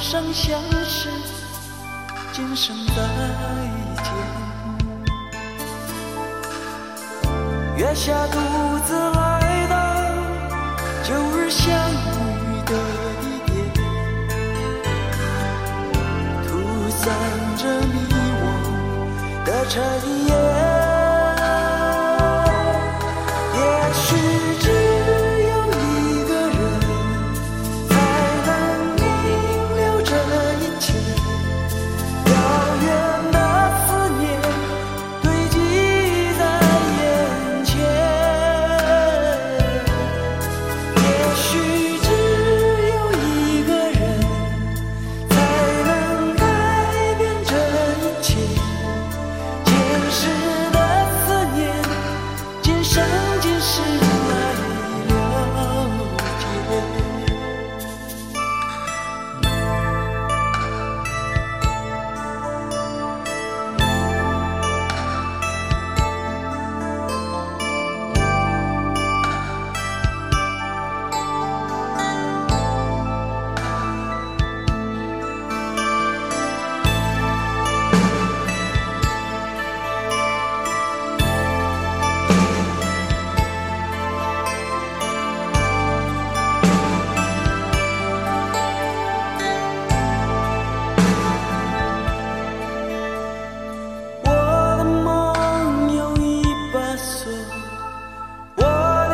生相识，今生再见。月下独自来到旧日相遇的地点，吐散着迷惘的尘烟。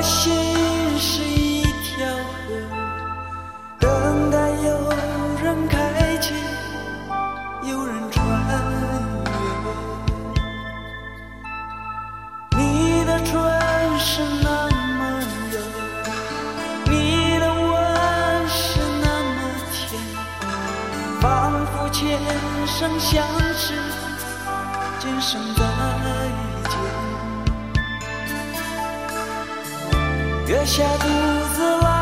心是一条河，等待有人开启，有人穿越。你的唇是那么柔，你的吻是那么甜，仿佛前生相识。今生再月下独自来